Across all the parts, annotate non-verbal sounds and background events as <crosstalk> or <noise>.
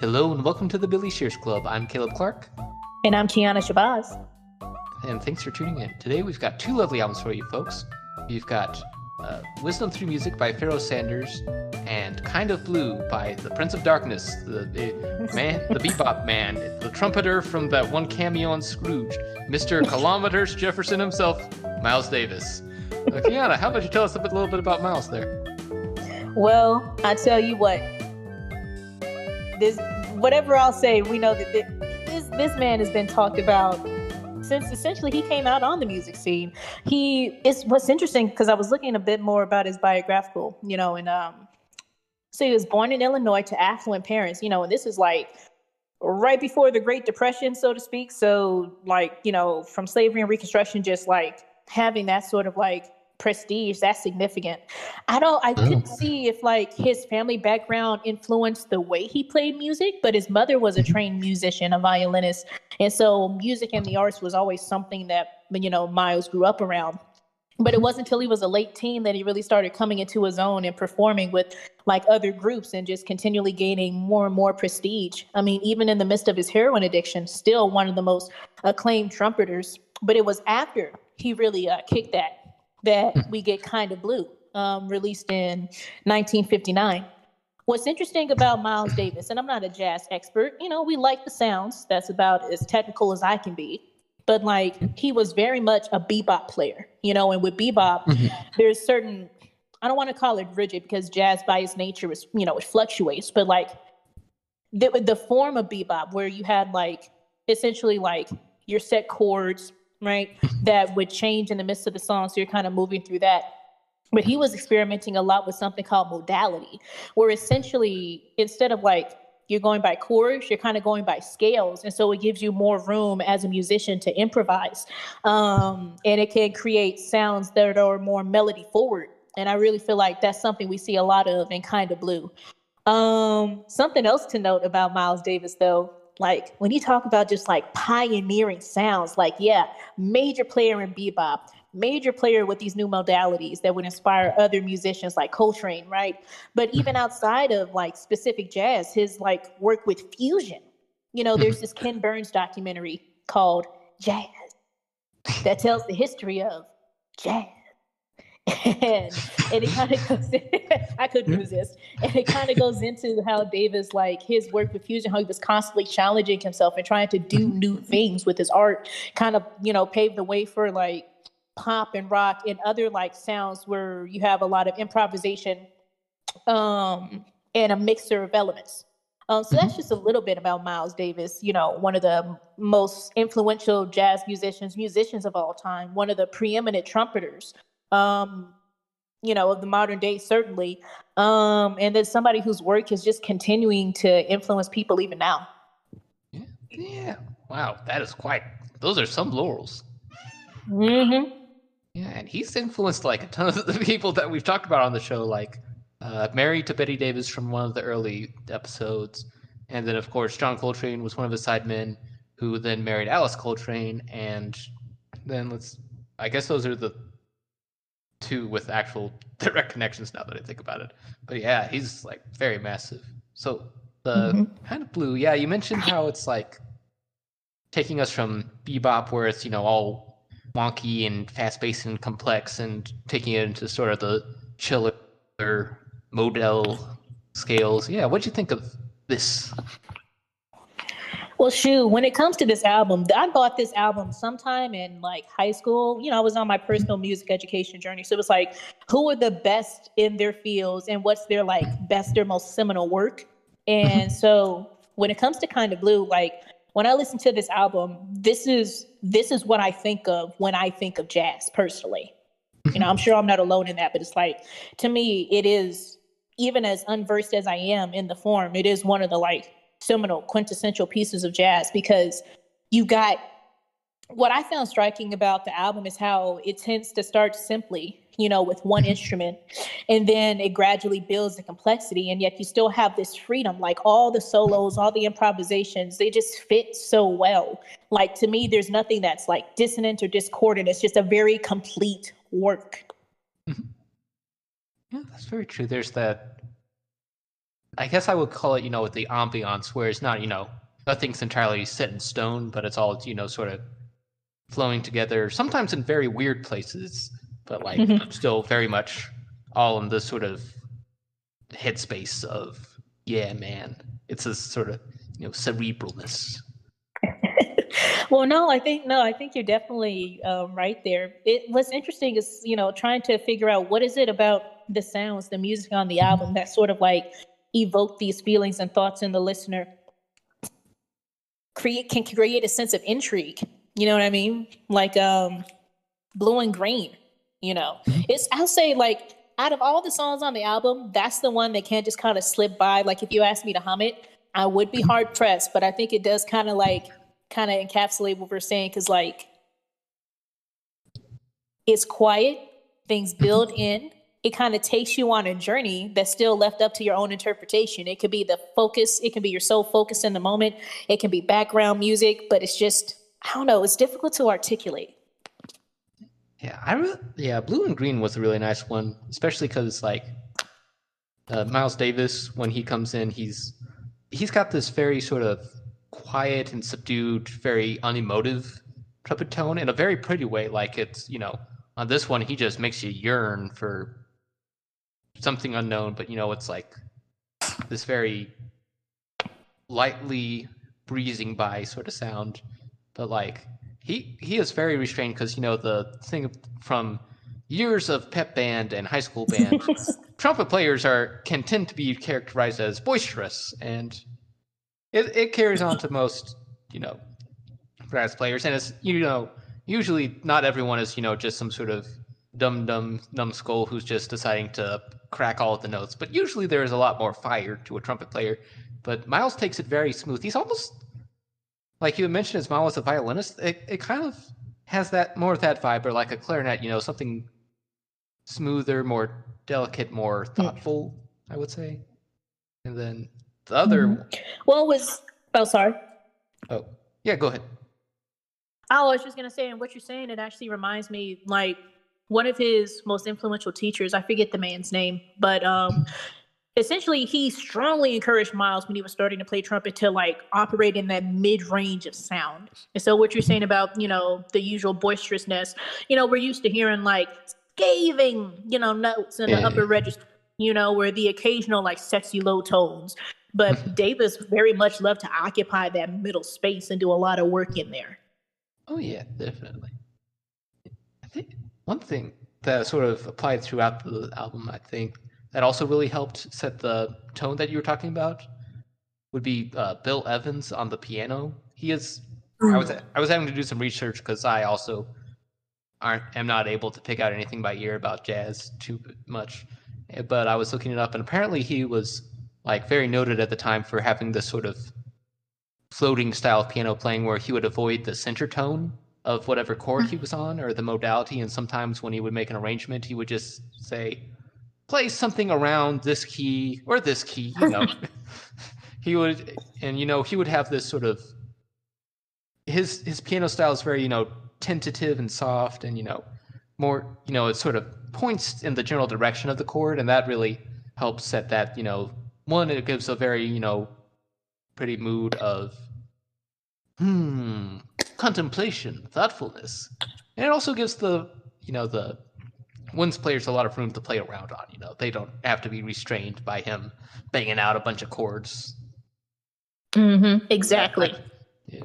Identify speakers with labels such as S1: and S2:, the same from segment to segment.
S1: Hello and welcome to the Billy Shears Club. I'm Caleb Clark.
S2: And I'm Keyona Shabazz.
S1: And thanks for tuning in. Today we've got two lovely albums for you folks. We've got uh, Wisdom Through Music by Pharoah Sanders and Kind of Blue by the Prince of Darkness, the, the <laughs> man, the bebop man, the trumpeter from that one cameo on Scrooge, Mr. <laughs> Kilometers Jefferson himself, Miles Davis. Uh, Keyona, how about you tell us a, bit, a little bit about Miles there?
S2: Well, I tell you what, this whatever I'll say, we know that this this man has been talked about since essentially he came out on the music scene. He is what's interesting because I was looking a bit more about his biographical, you know, and um, so he was born in Illinois to affluent parents, you know, and this is like right before the Great Depression, so to speak. So like you know, from slavery and Reconstruction, just like having that sort of like prestige that's significant i don't i couldn't mm. see if like his family background influenced the way he played music but his mother was a mm-hmm. trained musician a violinist and so music and the arts was always something that you know miles grew up around but it wasn't until he was a late teen that he really started coming into his own and performing with like other groups and just continually gaining more and more prestige i mean even in the midst of his heroin addiction still one of the most acclaimed trumpeters but it was after he really uh, kicked that that hmm. we get Kind of Blue, um, released in 1959. What's interesting about Miles Davis, and I'm not a jazz expert, you know, we like the sounds. That's about as technical as I can be. But like, he was very much a bebop player, you know, and with bebop, mm-hmm. there's certain, I don't want to call it rigid because jazz by its nature is, you know, it fluctuates, but like the, the form of bebop where you had like essentially like your set chords, right? That would change in the midst of the song. So you're kind of moving through that. But he was experimenting a lot with something called modality, where essentially instead of like you're going by chords, you're kind of going by scales. And so it gives you more room as a musician to improvise. Um, and it can create sounds that are more melody forward. And I really feel like that's something we see a lot of in Kind of Blue. Um, something else to note about Miles Davis, though, like when you talk about just like pioneering sounds, like, yeah, major player in bebop, major player with these new modalities that would inspire other musicians like Coltrane, right? But even mm-hmm. outside of like specific jazz, his like work with fusion. You know, there's this Ken Burns documentary called Jazz that tells the history of jazz and, and it kind of goes <laughs> i couldn't resist and it kind of goes into how davis like his work with fusion how he was constantly challenging himself and trying to do mm-hmm. new things with his art kind of you know paved the way for like pop and rock and other like sounds where you have a lot of improvisation um and a mixture of elements um, so that's mm-hmm. just a little bit about Miles Davis, you know, one of the most influential jazz musicians, musicians of all time, one of the preeminent trumpeters um, you know, of the modern day, certainly. Um, and then somebody whose work is just continuing to influence people even now.
S1: Yeah. yeah. Wow. That is quite, those are some laurels.
S2: Mm-hmm.
S1: Yeah. And he's influenced like a ton of <laughs> the people that we've talked about on the show, like uh, married to Betty Davis from one of the early episodes. And then, of course, John Coltrane was one of his sidemen who then married Alice Coltrane. And then let's, I guess those are the two with actual <laughs> direct connections now that I think about it. But yeah, he's like very massive. So the mm-hmm. kind of blue, yeah, you mentioned how it's like taking us from bebop where it's, you know, all wonky and fast paced and complex and taking it into sort of the chiller modal scales. Yeah, what'd you think of this?
S2: Well, shoot, when it comes to this album, I bought this album sometime in like high school. You know, I was on my personal music education journey. So it was like, who are the best in their fields and what's their like best, their most seminal work? Mm-hmm. And so when it comes to Kind of Blue, like when I listen to this album, this is this is what I think of when I think of jazz personally. You know, I'm sure I'm not alone in that, but it's like to me, it is even as unversed as I am in the form, it is one of the like seminal quintessential pieces of jazz because you got what I found striking about the album is how it tends to start simply, you know, with one mm-hmm. instrument, and then it gradually builds the complexity, and yet you still have this freedom. Like all the solos, all the improvisations, they just fit so well. Like to me, there's nothing that's like dissonant or discordant. It's just a very complete work.
S1: Mm-hmm. Yeah, that's very true. There's that I guess I would call it, you know, with the ambiance, where it's not, you know, nothing's entirely set in stone, but it's all, you know, sort of flowing together. Sometimes in very weird places, but like
S2: Mhm.
S1: still very much all in this sort of headspace of, yeah, man. It's a sort of, you know, cerebralness. <laughs>
S2: well, no, I think no, I think you're definitely um, right there. It what's interesting is you know trying to figure out what is it about the sounds, the music on the album that sort of like evoke these feelings and thoughts in the listener. Create can create a sense of intrigue. You know what I mean? Like um, blue in green. You know, mm-hmm. it's I'll say like out of all the songs on the album, that's the one that can't just kind of slip by. Like if you asked me to hum it, I would be mm-hmm. hard pressed, but I think it does kind of like kind of encapsulate what we're saying because like it's quiet, things build mm-hmm. in. It kind of takes you on a journey that's still left up to your own interpretation. It could be the focus, it can be your sole focus in the moment, it can be background music, but it's just I don't know, it's difficult to articulate.
S1: Yeah, I really, yeah, blue in green was a really nice one, especially because like uh, Miles Davis when he comes in, he's he's got this very sort of quiet and subdued, very unemotive trumpet tone in a very pretty way. Like it's you know on this one he just makes you yearn for something unknown, but you know it's like this very lightly breezing by sort of sound, but like he he is very restrained because you know the thing from years of pep band and high school band <laughs> trumpet players are can tend to be characterized as boisterous. And it, it carries on to most you know brass players. And it's you know usually not everyone is you know just some sort of dumb dumb numbskull who's just deciding to crack all of the notes but usually there is a lot more fire to a trumpet player but miles takes it very smooth he's almost like you mentioned his mom was a violinist, it, it kind of has that more of that vibe, or like a clarinet, you know, something smoother, more delicate, more mm. thoughtful, I would say. And then the other, mm-hmm.
S2: Well, it was oh sorry.
S1: oh yeah, go ahead.
S2: Oh, I was just gonna say, and what you're saying, it actually reminds me like one of his most influential teachers. I forget the man's name, but um, essentially, he strongly encouraged Miles when he was starting to play trumpet to like operate in that mid range of sound. And so, what you're saying about you know the usual boisterousness, you know, we're used to hearing like scathing, you know, notes in the
S1: Yeah.
S2: upper register, you know, where the occasional like sexy low tones. But <laughs> Davis very much loved to occupy that middle space and do a lot of work in there.
S1: Oh yeah, definitely. I think one thing that sort of applied throughout the album, I think, that also really helped set the tone that you were talking about, would be uh, Bill Evans on the piano. He is. I was I was having to do some research because I also aren't am not able to pick out anything by ear about jazz too much, Eh, but I was looking it up, and apparently he was like very noted at the time for having this sort of floating style of piano playing where he would avoid the center tone of whatever chord he was on or the modality and sometimes when he would make an arrangement he would just say play something around this key or this key you know. <laughs> <laughs> He would and you know he would have this sort of his his piano style is very you know tentative and soft and you know more you know it sort of points in the general direction of the chord and that really helps set that you know one it gives a very you know pretty mood of hmm contemplation thoughtfulness and it also gives the you know the winds players a lot of room to play around on you know they don't have to be restrained by him banging out a bunch of chords
S2: Mm-hmm. Exactly.
S1: yeah.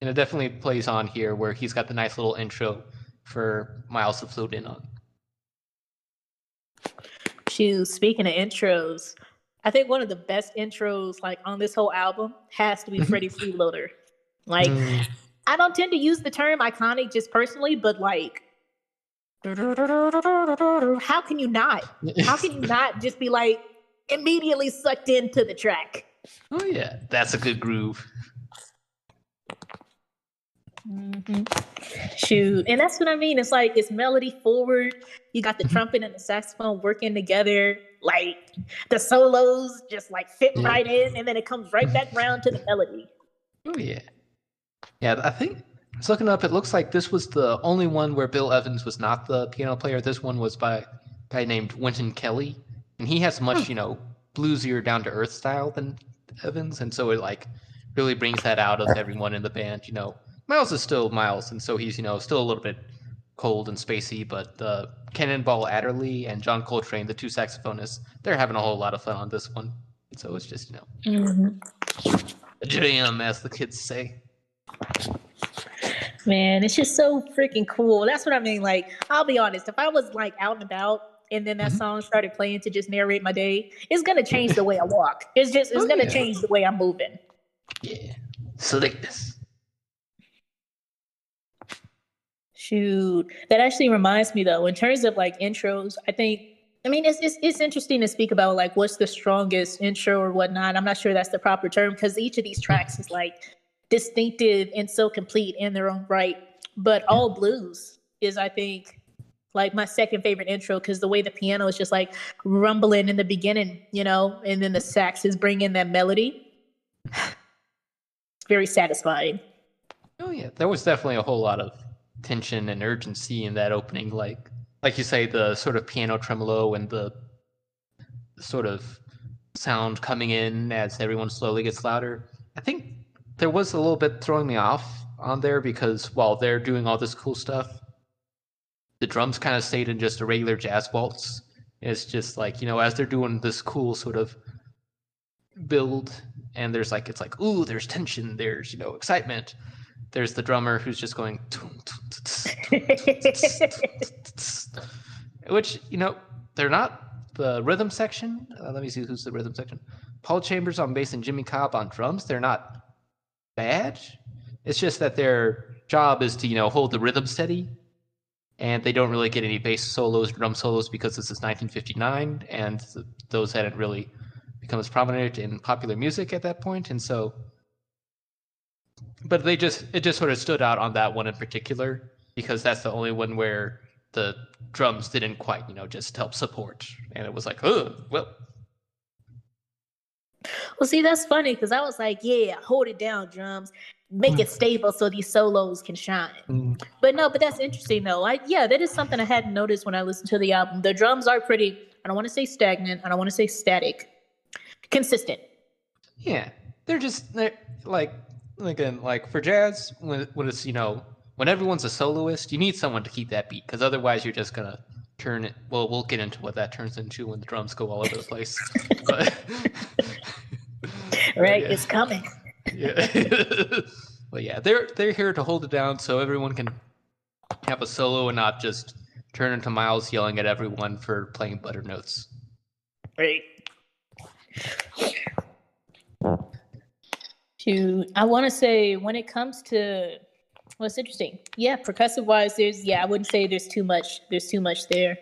S1: and it definitely plays on here where he's got the nice little intro for miles to float in on
S2: Shoot, speaking of intros, I think one of the best intros like on this whole album has to be <laughs> Freddie Freeloader. Like,
S1: Mm. <laughs>
S2: I don't tend to use the term iconic just personally, but like, how can you not? How can you not just be like immediately sucked into the track? <laughs>
S1: oh yeah that's a good groove
S2: Shoot, and that's what I mean. It's like it's melody forward. You got the trumpet and the saxophone working together. Like the solos just like fit right in, and then it comes right back round to the melody.
S1: Oh yeah, yeah. I think I was looking up. It looks like this was the only one where Bill Evans was not the piano player. This one was by a guy named Wynton Kelly, and he has much, you know, bluesier, down to earth style than Evans, and so it like really brings that out of everyone in the band. You know, Miles is still Miles, and so he's you know still a little bit cold and spacey, but uh, Cannonball Adderley and John Coltrane, the two saxophonists, they're having a whole lot of fun on this one. So it's just you know
S2: Mhm.
S1: a jam, as the kids say.
S2: Man, it's just so freaking cool. That's what I mean. Like, I'll be honest, if I was like out and about and then that
S1: Mhm.
S2: song started playing to just narrate my day, it's gonna change the way I walk. It's just it's
S1: Oh,
S2: gonna
S1: yeah.
S2: change the way I'm moving.
S1: Yeah, slickness.
S2: Shoot. That actually reminds me though, in terms of like intros, I think I mean it's it's, it's interesting to speak about like what's the strongest intro or whatnot. I'm not sure that's the proper term because each of these tracks is like distinctive and so complete in their own right. But all blues is I think like my second favorite intro because the way the piano is just like rumbling in the beginning, you know, and then the sax is bringing that melody. It's <sighs> very satisfying.
S1: Oh yeah, there was definitely a whole lot of tension and urgency in that opening. Like, like you say, the sort of piano tremolo and the sort of sound coming in as everyone slowly gets louder. I think there was a little bit throwing me off on there because while they're doing all this cool stuff, the drums kind of stayed in just a regular jazz waltz. It's just like you know, as they're doing this cool sort of build, and there's like it's like ooh, there's tension, there's you know excitement. There's the drummer who's just going, <laughs> which you know they're not the rhythm section. Uh, let me see who's the rhythm section. Paul Chambers on bass and Jimmy Cobb on drums. They're not bad. It's just that their job is to you know hold the rhythm steady, and they don't really get any bass solos, drum solos because this is 1959, and those hadn't really become as prominent in popular music at that point. and so. But they just it just sort of stood out on that one in particular because that's the only one where the drums didn't quite you know just help support, and it was like oh well
S2: Well, see, that's funny because I was like, yeah, hold it down, drums, make
S1: Mm.
S2: it stable so these solos can shine. But no, but that's interesting though. I yeah, that is something I hadn't noticed when I listened to the album. The drums are pretty. I don't want to say stagnant. I don't want to say static. Consistent.
S1: Yeah, they're just they're like again like for jazz when when it's you know when everyone's a soloist, you need someone to keep that beat because otherwise you're just gonna turn it. Well, we'll get into what that turns into when the drums go all over the place. <laughs> but,
S2: Right?
S1: yeah.
S2: It's coming.
S1: yeah. <laughs> but yeah, they're they're here to hold it down so everyone can have a solo and not just turn into Miles yelling at everyone for playing butter notes.
S2: Right. To I want to say when it comes to what's interesting, yeah, percussive wise, there's yeah, I wouldn't say there's too much. There's too much there,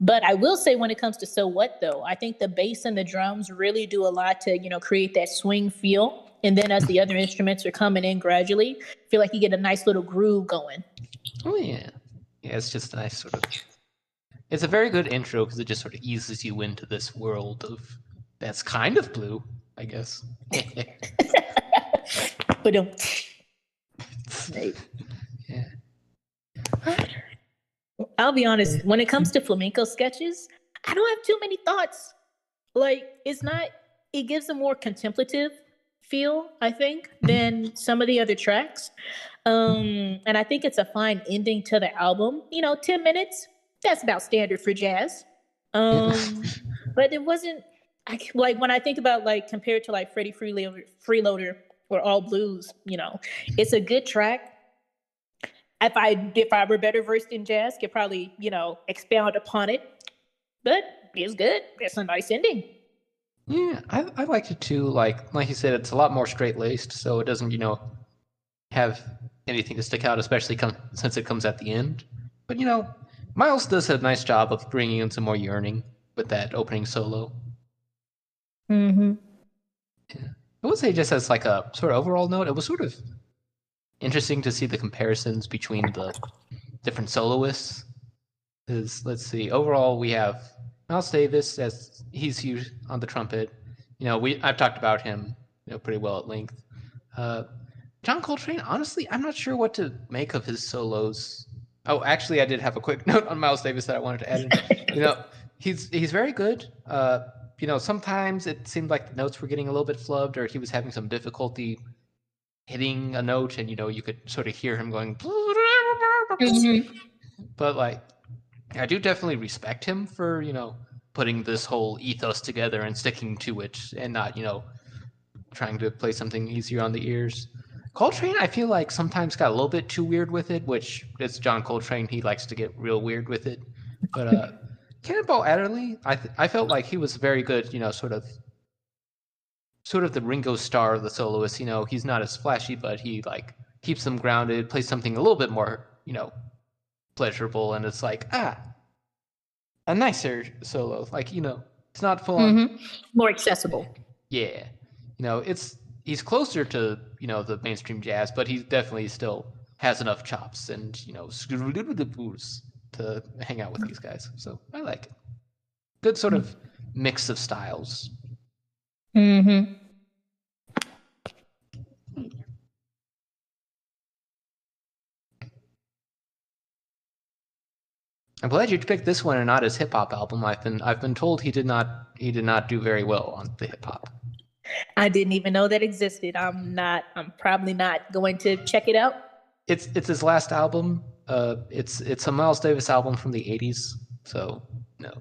S2: but I will say when it comes to so what though, I think the bass and the drums really do a lot to you know create that swing feel, and then as the other instruments are coming in gradually, I feel like you get a nice little groove going.
S1: Oh yeah, yeah. It's just a nice sort of. It's a very good intro because it just sort of eases you into this world of that's kind of blue, I guess. <laughs>
S2: But um, <laughs>
S1: yeah.
S2: I'll be honest, when it comes to flamenco sketches, I don't have too many thoughts. Like, it's not, it gives a more contemplative feel, I think, than some of the other tracks. Um, and I think it's a fine ending to the album. You know, 10 minutes, that's about standard for jazz. Um, <laughs> but it wasn't, I, like, when I think about, like, compared to, like, Freddie Freeloader, Freeloader or All Blues, you know, it's a good track if I if I were better versed in jazz, could probably you know expound upon it. But it's good. It's a nice ending.
S1: Yeah, I I liked it too. Like like you said, it's a lot more straight laced, so it doesn't you know have anything to stick out, especially come, since it comes at the end. But you know, Miles does a nice job of bringing in some more yearning with that opening solo.
S2: Mm-hmm.
S1: I would say just as like a sort of overall note, it was sort of interesting to see the comparisons between the different soloists. Is let's see, overall we have Miles Davis as he's huge on the trumpet. You know, we I've talked about him, you know, pretty well at length. Uh, John Coltrane, honestly, I'm not sure what to make of his solos. Oh, actually, I did have a quick <laughs> note on Miles Davis that I wanted to add. In. you know, he's he's very good. Uh, you know, sometimes it seemed like the notes were getting a little bit flubbed, or he was having some difficulty hitting a note, and you know, you could sort of hear him going.
S2: Mhm.
S1: But like, I do definitely respect him for you know putting this whole ethos together and sticking to it, and not you know trying to play something easier on the ears. Coltrane, I feel like sometimes got a little bit too weird with it, which it's John Coltrane. He likes to get real weird with it. But uh, <laughs> Cannonball Adderley, I th- I felt like he was very good. You know, sort of, sort of the Ringo Starr of the soloist. You know, he's not as flashy, but he like keeps them grounded, plays something a little bit more, you know, pleasurable, and it's like ah, a nicer solo. Like you know, it's not full on.
S2: Mhm. More accessible.
S1: Yeah, you know, it's he's closer to you know the mainstream jazz, but he definitely still has enough chops and you know to hang out with these guys. So I like it. Good sort of mix of styles.
S2: Mm-hmm.
S1: I'm glad you picked this one and not his hip hop album. I've been I've been told he did not he did not do very well on the hip hop.
S2: I didn't even know that existed. I'm not. I'm probably not going to check it out.
S1: It's it's his last album. Uh, it's it's a Miles Davis album from the '80s. So no,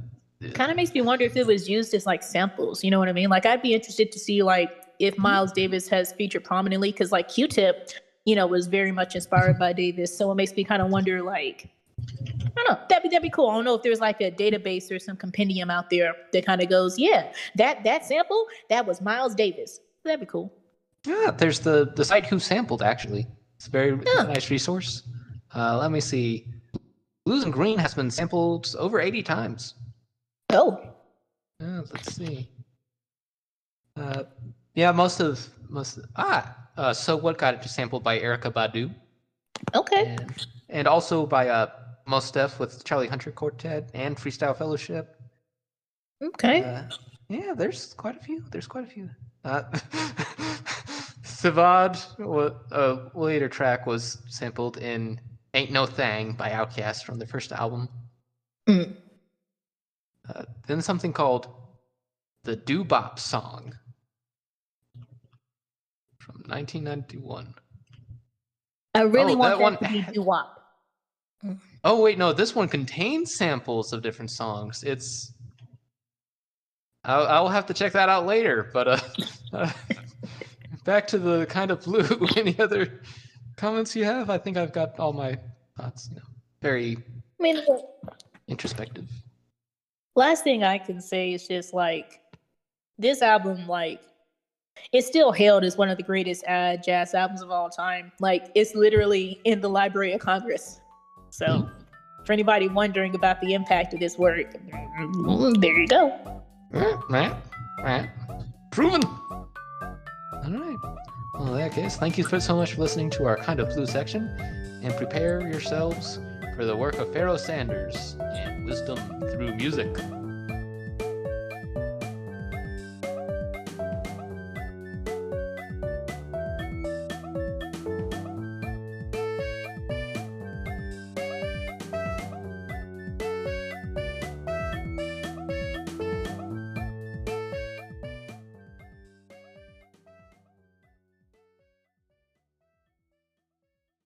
S2: Kind of makes me wonder if it was used as like samples. You know what I mean? Like I'd be interested to see like if Miles Davis has featured prominently because like Q-Tip, you know, was very much inspired by Davis. So it makes me kind of wonder like. I don't know. That'd be that'd be cool. I don't know if there's like a database or some compendium out there that kind of goes, yeah, that that sample that was Miles Davis. That'd be cool.
S1: Yeah, there's the the site who sampled actually. It's a very
S2: Yeah.
S1: nice resource. Uh, let me see. Blue in Green has been sampled over 80 times.
S2: Oh,
S1: Uh, let's see. Uh, yeah, most of most ah. Uh, so what got it sampled by Erykah Badu
S2: okay.
S1: and and also by uh Mos Def with Charlie Hunter Quartet and Freestyle Fellowship.
S2: Okay.
S1: Uh, yeah, there's quite a few. There's quite a few. Uh, <laughs> Sivad, a later track, was sampled in "Ain't No Thang" by Outkast from their first album.
S2: Mm.
S1: Uh, then something called "The Doo Bop Song" from 1991.
S2: I really
S1: Oh,
S2: want
S1: that
S2: that,
S1: one-
S2: to be doo-wop.
S1: Oh wait, no, this one contains samples of different songs. It's I'll, I'll have to check that out later. But uh, uh, <laughs> back to the kind of blue. <laughs> Any other comments you have? I think I've got all my thoughts. You know, very
S2: I mean,
S1: introspective.
S2: Last thing I can say is just like this album, like it's still hailed as one of the greatest uh, jazz albums of all time. Like it's literally in the Library of Congress. So, for anybody wondering about the impact of this work, mm, there you go.
S1: Right, right, proven. All right. Well, in that case, thank you so much for listening to our kind of blue section, and prepare yourselves for the work of Pharoah Sanders and wisdom through music.